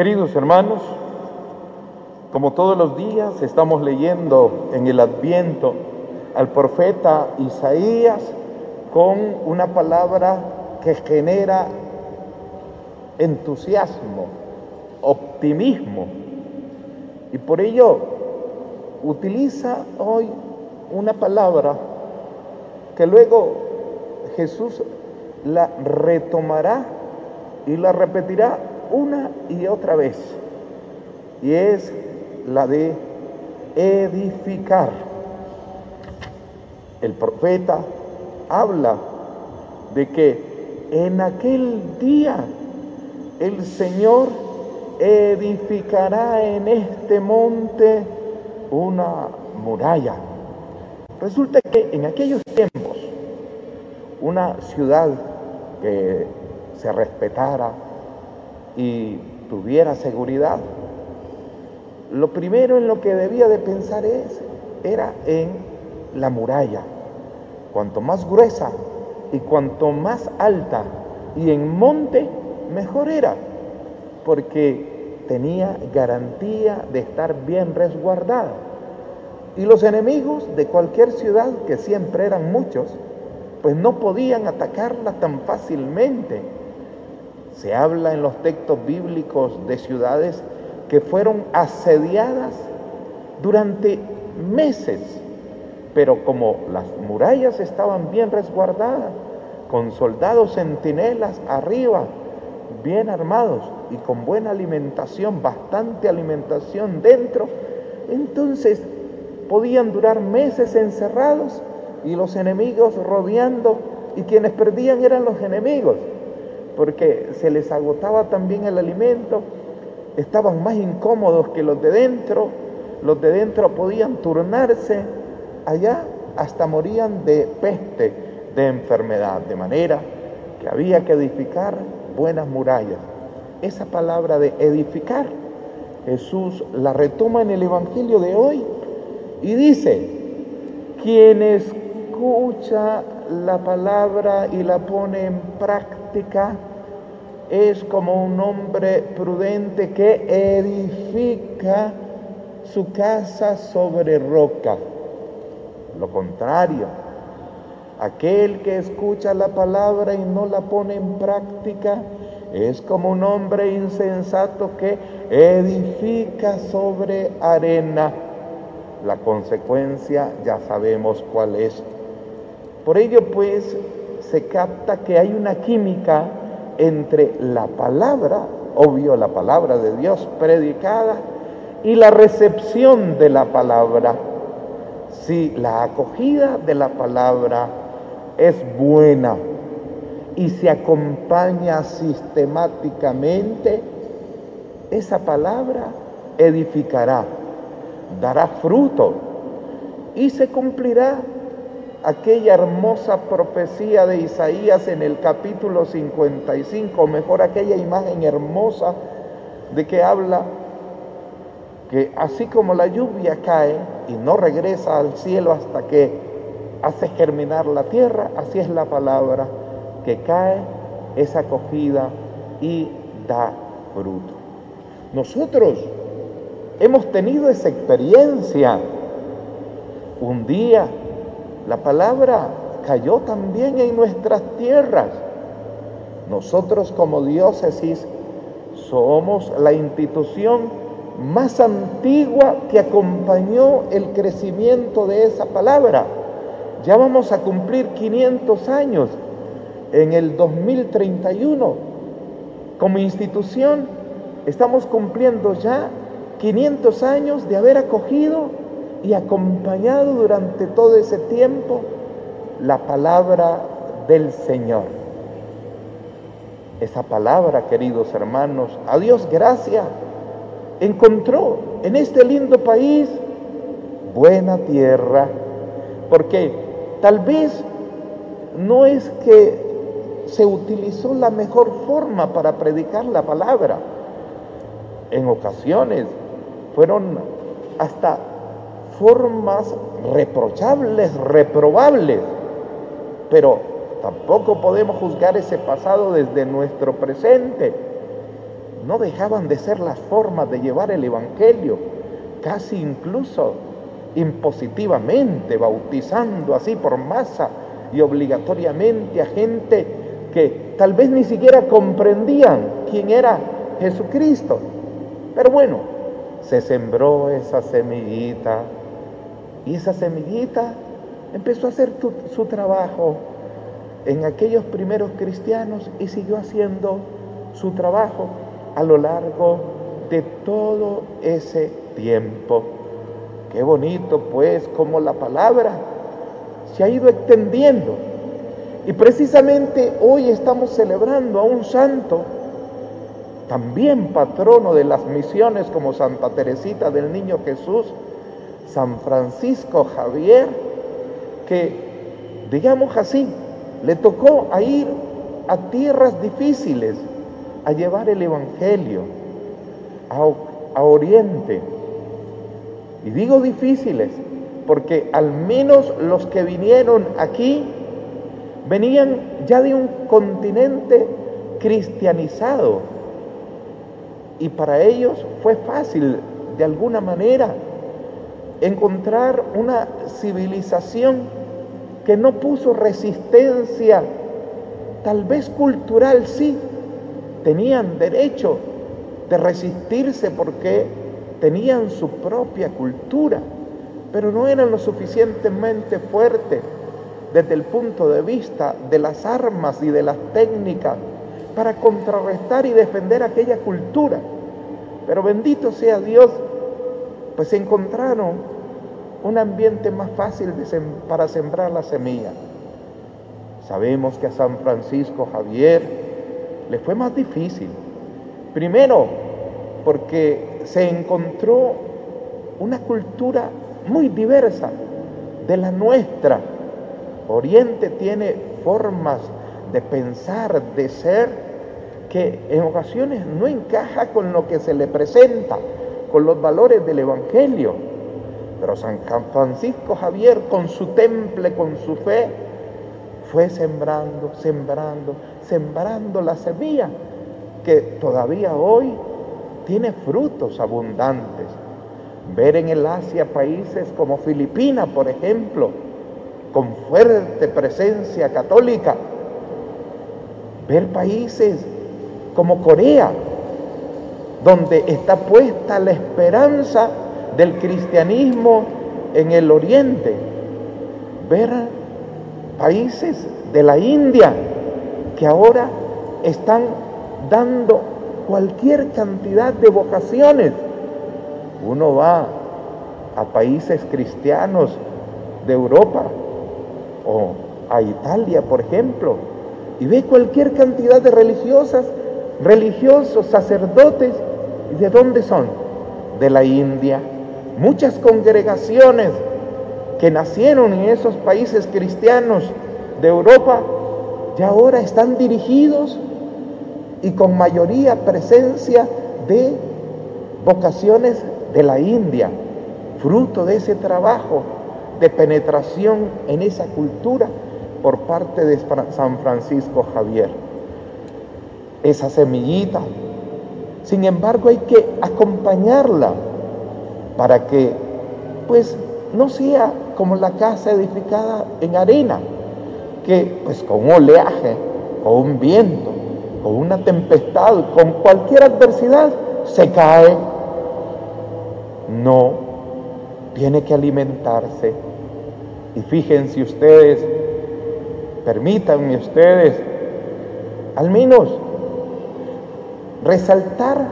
Queridos hermanos, como todos los días estamos leyendo en el Adviento al profeta Isaías con una palabra que genera entusiasmo, optimismo. Y por ello utiliza hoy una palabra que luego Jesús la retomará y la repetirá una y otra vez. Y es la de edificar. El profeta habla de que en aquel día el Señor edificará en este monte una muralla. Resulta que en aquellos tiempos una ciudad que se respetara y tuviera seguridad, lo primero en lo que debía de pensar es, era en la muralla. Cuanto más gruesa y cuanto más alta y en monte, mejor era, porque tenía garantía de estar bien resguardada. Y los enemigos de cualquier ciudad, que siempre eran muchos, pues no podían atacarla tan fácilmente. Se habla en los textos bíblicos de ciudades que fueron asediadas durante meses, pero como las murallas estaban bien resguardadas, con soldados centinelas arriba, bien armados y con buena alimentación, bastante alimentación dentro, entonces podían durar meses encerrados y los enemigos rodeando y quienes perdían eran los enemigos, porque se les agotaba también el alimento, estaban más incómodos que los de dentro, los de dentro podían turnarse allá hasta morían de peste, de enfermedad, de manera que había que edificar buenas murallas. Esa palabra de edificar, Jesús la retoma en el Evangelio de hoy y dice, quien escucha la palabra y la pone en práctica, es como un hombre prudente que edifica su casa sobre roca. Lo contrario, aquel que escucha la palabra y no la pone en práctica es como un hombre insensato que edifica sobre arena. La consecuencia ya sabemos cuál es. Por ello pues se capta que hay una química entre la palabra, obvio la palabra de Dios predicada, y la recepción de la palabra. Si la acogida de la palabra es buena y se acompaña sistemáticamente, esa palabra edificará, dará fruto y se cumplirá aquella hermosa profecía de Isaías en el capítulo 55, o mejor aquella imagen hermosa de que habla que así como la lluvia cae y no regresa al cielo hasta que hace germinar la tierra, así es la palabra que cae, es acogida y da fruto. Nosotros hemos tenido esa experiencia. Un día la palabra cayó también en nuestras tierras. Nosotros como diócesis somos la institución más antigua que acompañó el crecimiento de esa palabra. Ya vamos a cumplir 500 años en el 2031. Como institución estamos cumpliendo ya 500 años de haber acogido y acompañado durante todo ese tiempo la palabra del Señor. Esa palabra, queridos hermanos, a Dios gracias, encontró en este lindo país buena tierra, porque tal vez no es que se utilizó la mejor forma para predicar la palabra. En ocasiones fueron hasta formas reprochables, reprobables, pero tampoco podemos juzgar ese pasado desde nuestro presente. no dejaban de ser las formas de llevar el Evangelio, casi incluso impositivamente, bautizando así por masa y obligatoriamente a gente que tal vez ni siquiera comprendían quién era Jesucristo. Pero bueno, se sembró esa semillita y esa semillita empezó a hacer su trabajo en aquellos primeros cristianos y siguió haciendo su trabajo a lo largo de todo ese tiempo. Qué bonito pues como la palabra se ha ido extendiendo. Y precisamente hoy estamos celebrando a un santo, también patrono de las misiones como Santa Teresita del Niño Jesús, San Francisco Javier, que, digamos así, le tocó a ir a tierras difíciles a llevar el Evangelio, a, a Oriente. Y digo difíciles porque al menos los que vinieron aquí venían ya de un continente cristianizado. Y para ellos fue fácil, de alguna manera, encontrar una civilización que no puso resistencia, tal vez cultural sí, tenían derecho de resistirse porque tenían su propia cultura, pero no eran lo suficientemente fuertes desde el punto de vista de las armas y de las técnicas para contrarrestar y defender aquella cultura. Pero bendito sea Dios, pues encontraron un ambiente más fácil para sembrar la semilla. Sabemos que a San Francisco Javier le fue más difícil. Primero, porque se encontró una cultura muy diversa de la nuestra. Oriente tiene formas de pensar, de ser, que en ocasiones no encaja con lo que se le presenta, con los valores del Evangelio. Pero San Francisco Javier con su temple, con su fe, fue sembrando, sembrando, sembrando la semilla que todavía hoy tiene frutos abundantes. Ver en el Asia países como Filipinas, por ejemplo, con fuerte presencia católica. Ver países como Corea, donde está puesta la esperanza del cristianismo en el oriente. Ver países de la India que ahora están dando cualquier cantidad de vocaciones. Uno va a países cristianos de Europa o a Italia, por ejemplo, y ve cualquier cantidad de religiosas, religiosos, sacerdotes, ¿y de dónde son? De la India. Muchas congregaciones que nacieron en esos países cristianos de Europa, ya ahora están dirigidos y con mayoría presencia de vocaciones de la India, fruto de ese trabajo de penetración en esa cultura por parte de San Francisco Javier. Esa semillita, sin embargo, hay que acompañarla para que, pues, no sea como la casa edificada en arena, que pues con un oleaje, con un viento, con una tempestad, con cualquier adversidad, se cae. No, tiene que alimentarse. Y fíjense ustedes, permítanme ustedes, al menos resaltar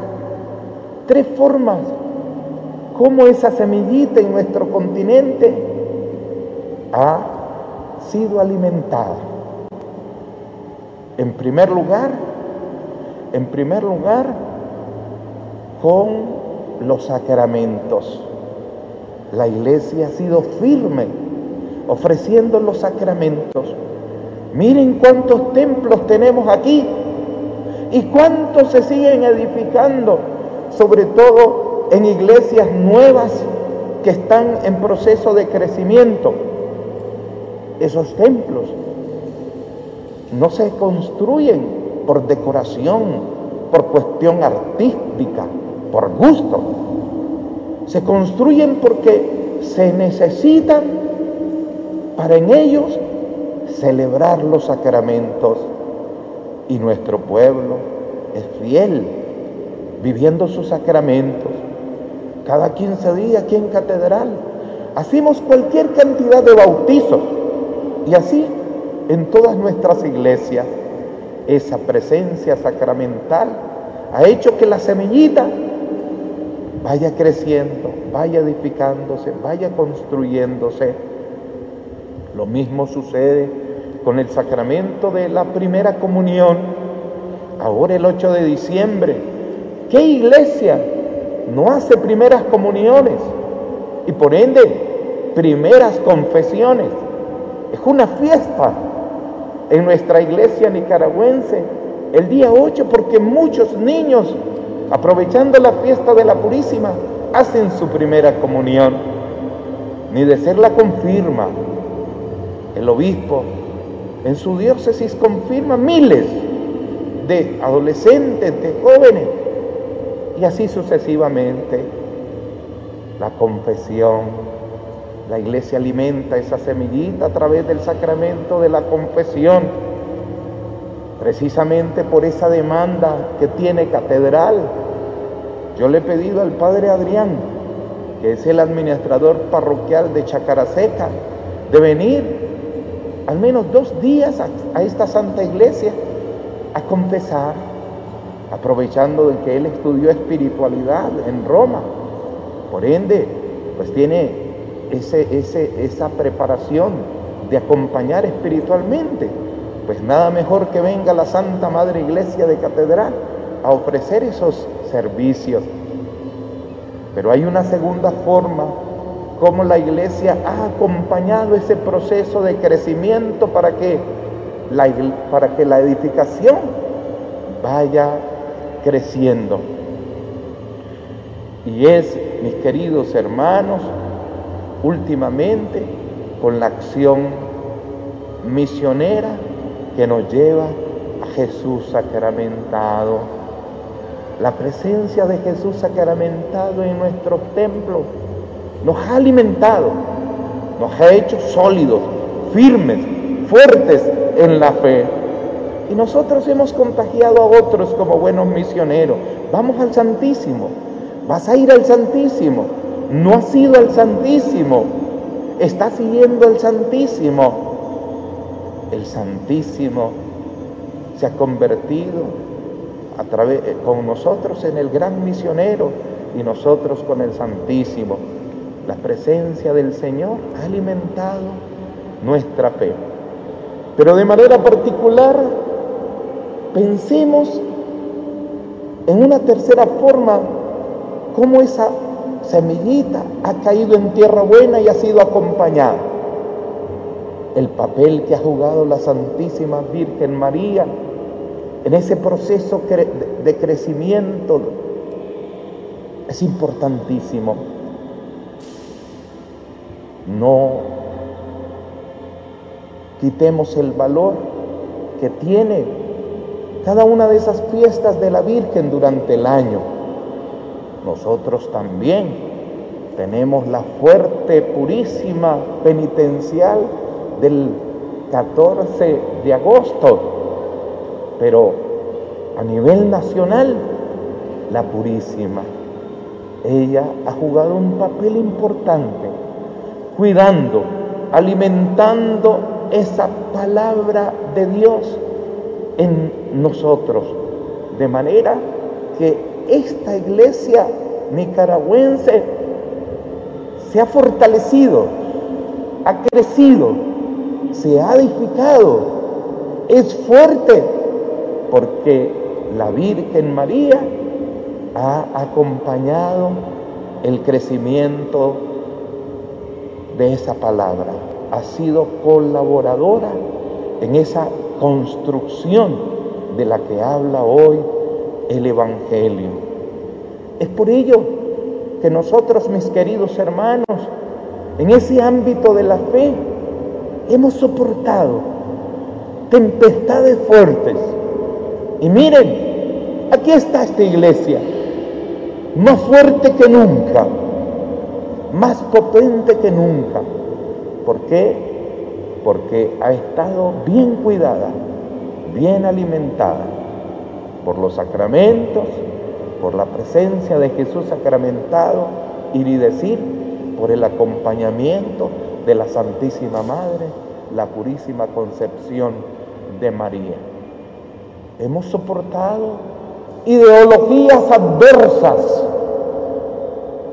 tres formas como esa semillita en nuestro continente ha sido alimentada. En primer lugar, en primer lugar, con los sacramentos. La iglesia ha sido firme ofreciendo los sacramentos. Miren cuántos templos tenemos aquí y cuántos se siguen edificando, sobre todo en iglesias nuevas que están en proceso de crecimiento. Esos templos no se construyen por decoración, por cuestión artística, por gusto. Se construyen porque se necesitan para en ellos celebrar los sacramentos. Y nuestro pueblo es fiel, viviendo sus sacramentos. Cada 15 días aquí en catedral hacemos cualquier cantidad de bautizos y así en todas nuestras iglesias esa presencia sacramental ha hecho que la semillita vaya creciendo, vaya edificándose, vaya construyéndose. Lo mismo sucede con el sacramento de la primera comunión, ahora el 8 de diciembre. ¿Qué iglesia no hace primeras comuniones y por ende primeras confesiones? Es una fiesta en nuestra iglesia nicaragüense el día 8 porque muchos niños, aprovechando la fiesta de la Purísima, hacen su primera comunión. Ni de ser la confirma. El obispo en su diócesis confirma miles de adolescentes, de jóvenes, y así sucesivamente. La confesión la iglesia alimenta esa semillita a través del sacramento de la confesión, precisamente por esa demanda que tiene catedral. Yo le he pedido al padre Adrián, que es el administrador parroquial de Chacaraseca, de venir al menos dos días a, esta santa iglesia a confesar, aprovechando de que él estudió espiritualidad en Roma. Por ende, pues tiene ese, esa preparación de acompañar espiritualmente, pues nada mejor que venga la Santa Madre Iglesia de Catedral a ofrecer esos servicios. Pero hay una segunda forma como la iglesia ha acompañado ese proceso de crecimiento para que la, para que la edificación vaya creciendo. Y es, mis queridos hermanos, últimamente con la acción misionera que nos lleva a Jesús sacramentado. La presencia de Jesús sacramentado en nuestros templos nos ha alimentado, nos ha hecho sólidos, firmes, fuertes en la fe. Y nosotros hemos contagiado a otros como buenos misioneros. Vamos al Santísimo, vas a ir al Santísimo, no ha sido el Santísimo, está siguiendo el Santísimo. El Santísimo se ha convertido eh, con nosotros en el gran misionero y nosotros con el Santísimo. La presencia del Señor ha alimentado nuestra fe. Pero de manera particular, pensemos en una tercera forma, cómo esa semillita ha caído en tierra buena y ha sido acompañada. El papel que ha jugado la Santísima Virgen María en ese proceso de crecimiento es importantísimo. No quitemos el valor que tiene cada una de esas fiestas de la Virgen durante el año nosotros también tenemos la fuerte, purísima penitencial del 14 de agosto, pero a nivel nacional, la purísima. Ella ha jugado un papel importante, cuidando, alimentando esa palabra de Dios en nosotros, de manera que esta iglesia nicaragüense se ha fortalecido, ha crecido, se ha edificado, es fuerte, porque la Virgen María ha acompañado el crecimiento de esa palabra, ha sido colaboradora en esa construcción de la que habla hoy el Evangelio. Es por ello que nosotros, mis queridos hermanos, en ese ámbito de la fe, hemos soportado tempestades fuertes. Y miren, aquí está esta iglesia, más fuerte que nunca, más potente que nunca. ¿Por qué? Porque ha estado bien cuidada, bien alimentada por los sacramentos, por la presencia de Jesús sacramentado y ni decir por el acompañamiento de la Santísima Madre, la Purísima Concepción de María. Hemos soportado ideologías adversas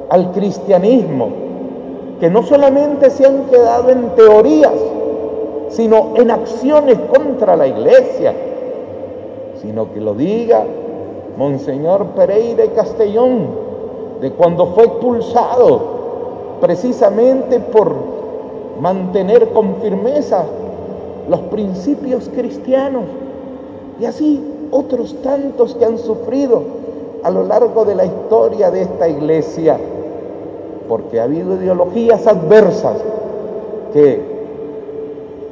al cristianismo, que no solamente se han quedado en teorías, sino en acciones contra la iglesia, sino que lo diga Monseñor Pereira Castellón, de cuando fue expulsado precisamente por mantener con firmeza los principios cristianos. Y así otros tantos que han sufrido a lo largo de la historia de esta iglesia, porque ha habido ideologías adversas que,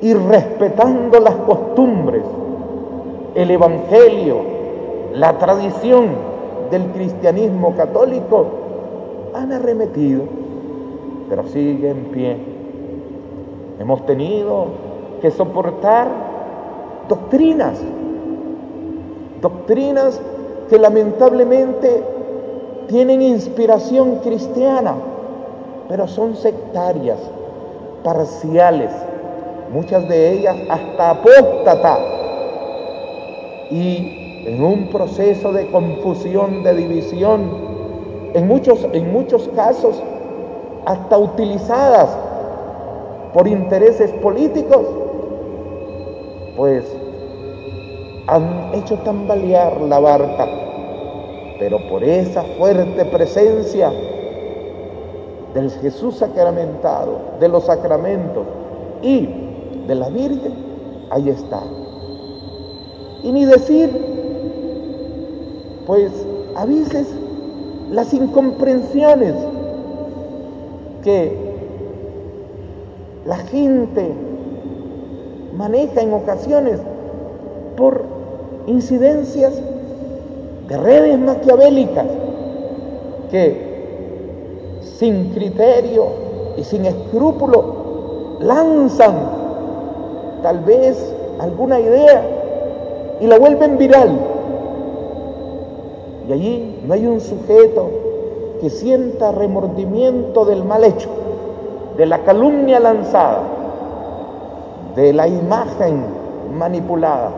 irrespetando las costumbres, el Evangelio, la tradición del cristianismo católico, han arremetido, pero sigue en pie. Hemos tenido que soportar doctrinas, doctrinas que lamentablemente tienen inspiración cristiana, pero son sectarias, parciales, muchas de ellas hasta apóstatas, y en un proceso de confusión, de división, en muchos, en muchos casos hasta utilizadas por intereses políticos, pues han hecho tambalear la barca, pero por esa fuerte presencia del Jesús sacramentado, de los sacramentos y de la Virgen, ahí está. Y ni decir, pues a veces las incomprensiones que la gente maneja en ocasiones por incidencias de redes maquiavélicas que sin criterio y sin escrúpulo lanzan tal vez alguna idea y la vuelven viral. Y allí no hay un sujeto que sienta remordimiento del mal hecho, de la calumnia lanzada, de la imagen manipulada.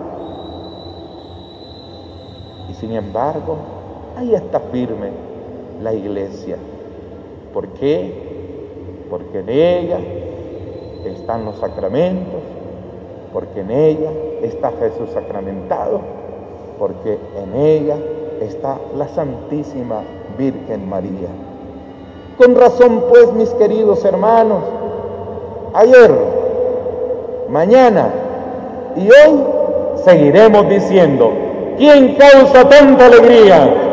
Y sin embargo, ahí está firme la iglesia. ¿Por qué? Porque en ella están los sacramentos, porque en ella está Jesús sacramentado, porque en ella está la Santísima Virgen María. Con razón pues, mis queridos hermanos, ayer, mañana y hoy seguiremos diciendo, ¿quién causa tanta alegría?